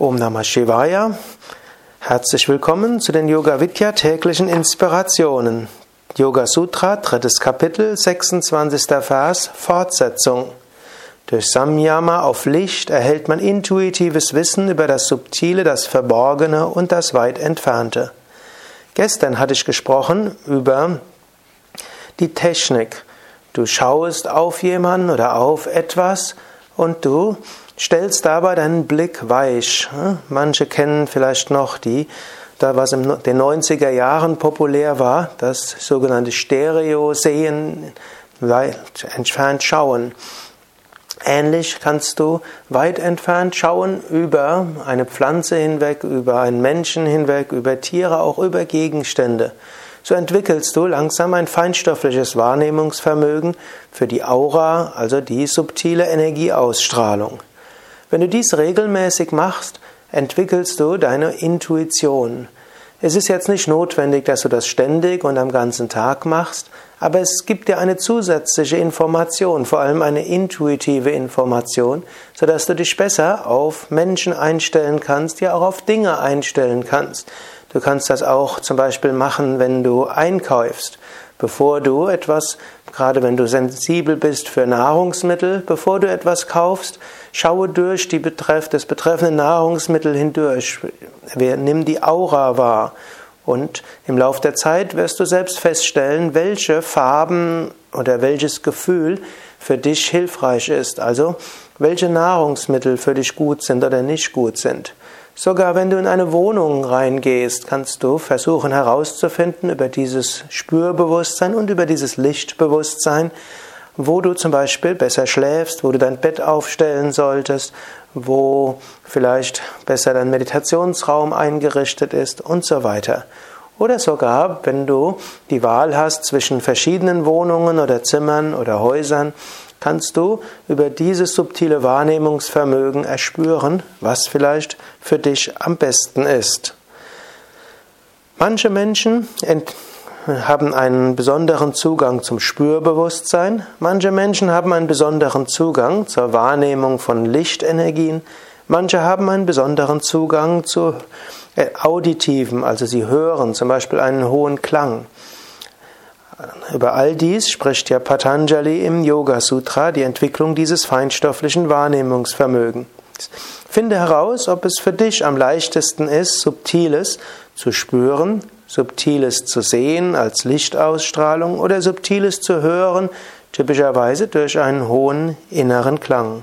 Om Namah Shivaya. Herzlich willkommen zu den Yoga Vidya täglichen Inspirationen. Yoga Sutra, drittes Kapitel, 26. Vers, Fortsetzung. Durch Samyama auf Licht erhält man intuitives Wissen über das Subtile, das Verborgene und das Weit Entfernte. Gestern hatte ich gesprochen über die Technik. Du schaust auf jemanden oder auf etwas und du stellst dabei deinen Blick weich. Manche kennen vielleicht noch die, da was in den 90er Jahren populär war, das sogenannte Stereo-Sehen, weit entfernt schauen. Ähnlich kannst du weit entfernt schauen über eine Pflanze hinweg, über einen Menschen hinweg, über Tiere, auch über Gegenstände. So entwickelst du langsam ein feinstoffliches Wahrnehmungsvermögen für die Aura, also die subtile Energieausstrahlung. Wenn du dies regelmäßig machst, entwickelst du deine Intuition. Es ist jetzt nicht notwendig, dass du das ständig und am ganzen Tag machst, aber es gibt dir eine zusätzliche Information, vor allem eine intuitive Information, sodass du dich besser auf Menschen einstellen kannst, ja auch auf Dinge einstellen kannst. Du kannst das auch zum Beispiel machen, wenn du einkaufst. Bevor du etwas, gerade wenn du sensibel bist für Nahrungsmittel, bevor du etwas kaufst, schaue durch die Betreff, das betreffende Nahrungsmittel hindurch. Nimm die Aura wahr. Und im Laufe der Zeit wirst du selbst feststellen, welche Farben oder welches Gefühl für dich hilfreich ist. Also, welche Nahrungsmittel für dich gut sind oder nicht gut sind. Sogar wenn du in eine Wohnung reingehst, kannst du versuchen herauszufinden über dieses Spürbewusstsein und über dieses Lichtbewusstsein, wo du zum Beispiel besser schläfst, wo du dein Bett aufstellen solltest, wo vielleicht besser dein Meditationsraum eingerichtet ist und so weiter. Oder sogar, wenn du die Wahl hast zwischen verschiedenen Wohnungen oder Zimmern oder Häusern, kannst du über dieses subtile Wahrnehmungsvermögen erspüren, was vielleicht für dich am besten ist. Manche Menschen haben einen besonderen Zugang zum Spürbewusstsein, manche Menschen haben einen besonderen Zugang zur Wahrnehmung von Lichtenergien, manche haben einen besonderen Zugang zu äh, auditiven, also sie hören zum Beispiel einen hohen Klang. Über all dies spricht ja Patanjali im Yoga Sutra, die Entwicklung dieses feinstofflichen Wahrnehmungsvermögens. Finde heraus, ob es für dich am leichtesten ist, Subtiles zu spüren, Subtiles zu sehen als Lichtausstrahlung oder Subtiles zu hören, typischerweise durch einen hohen inneren Klang.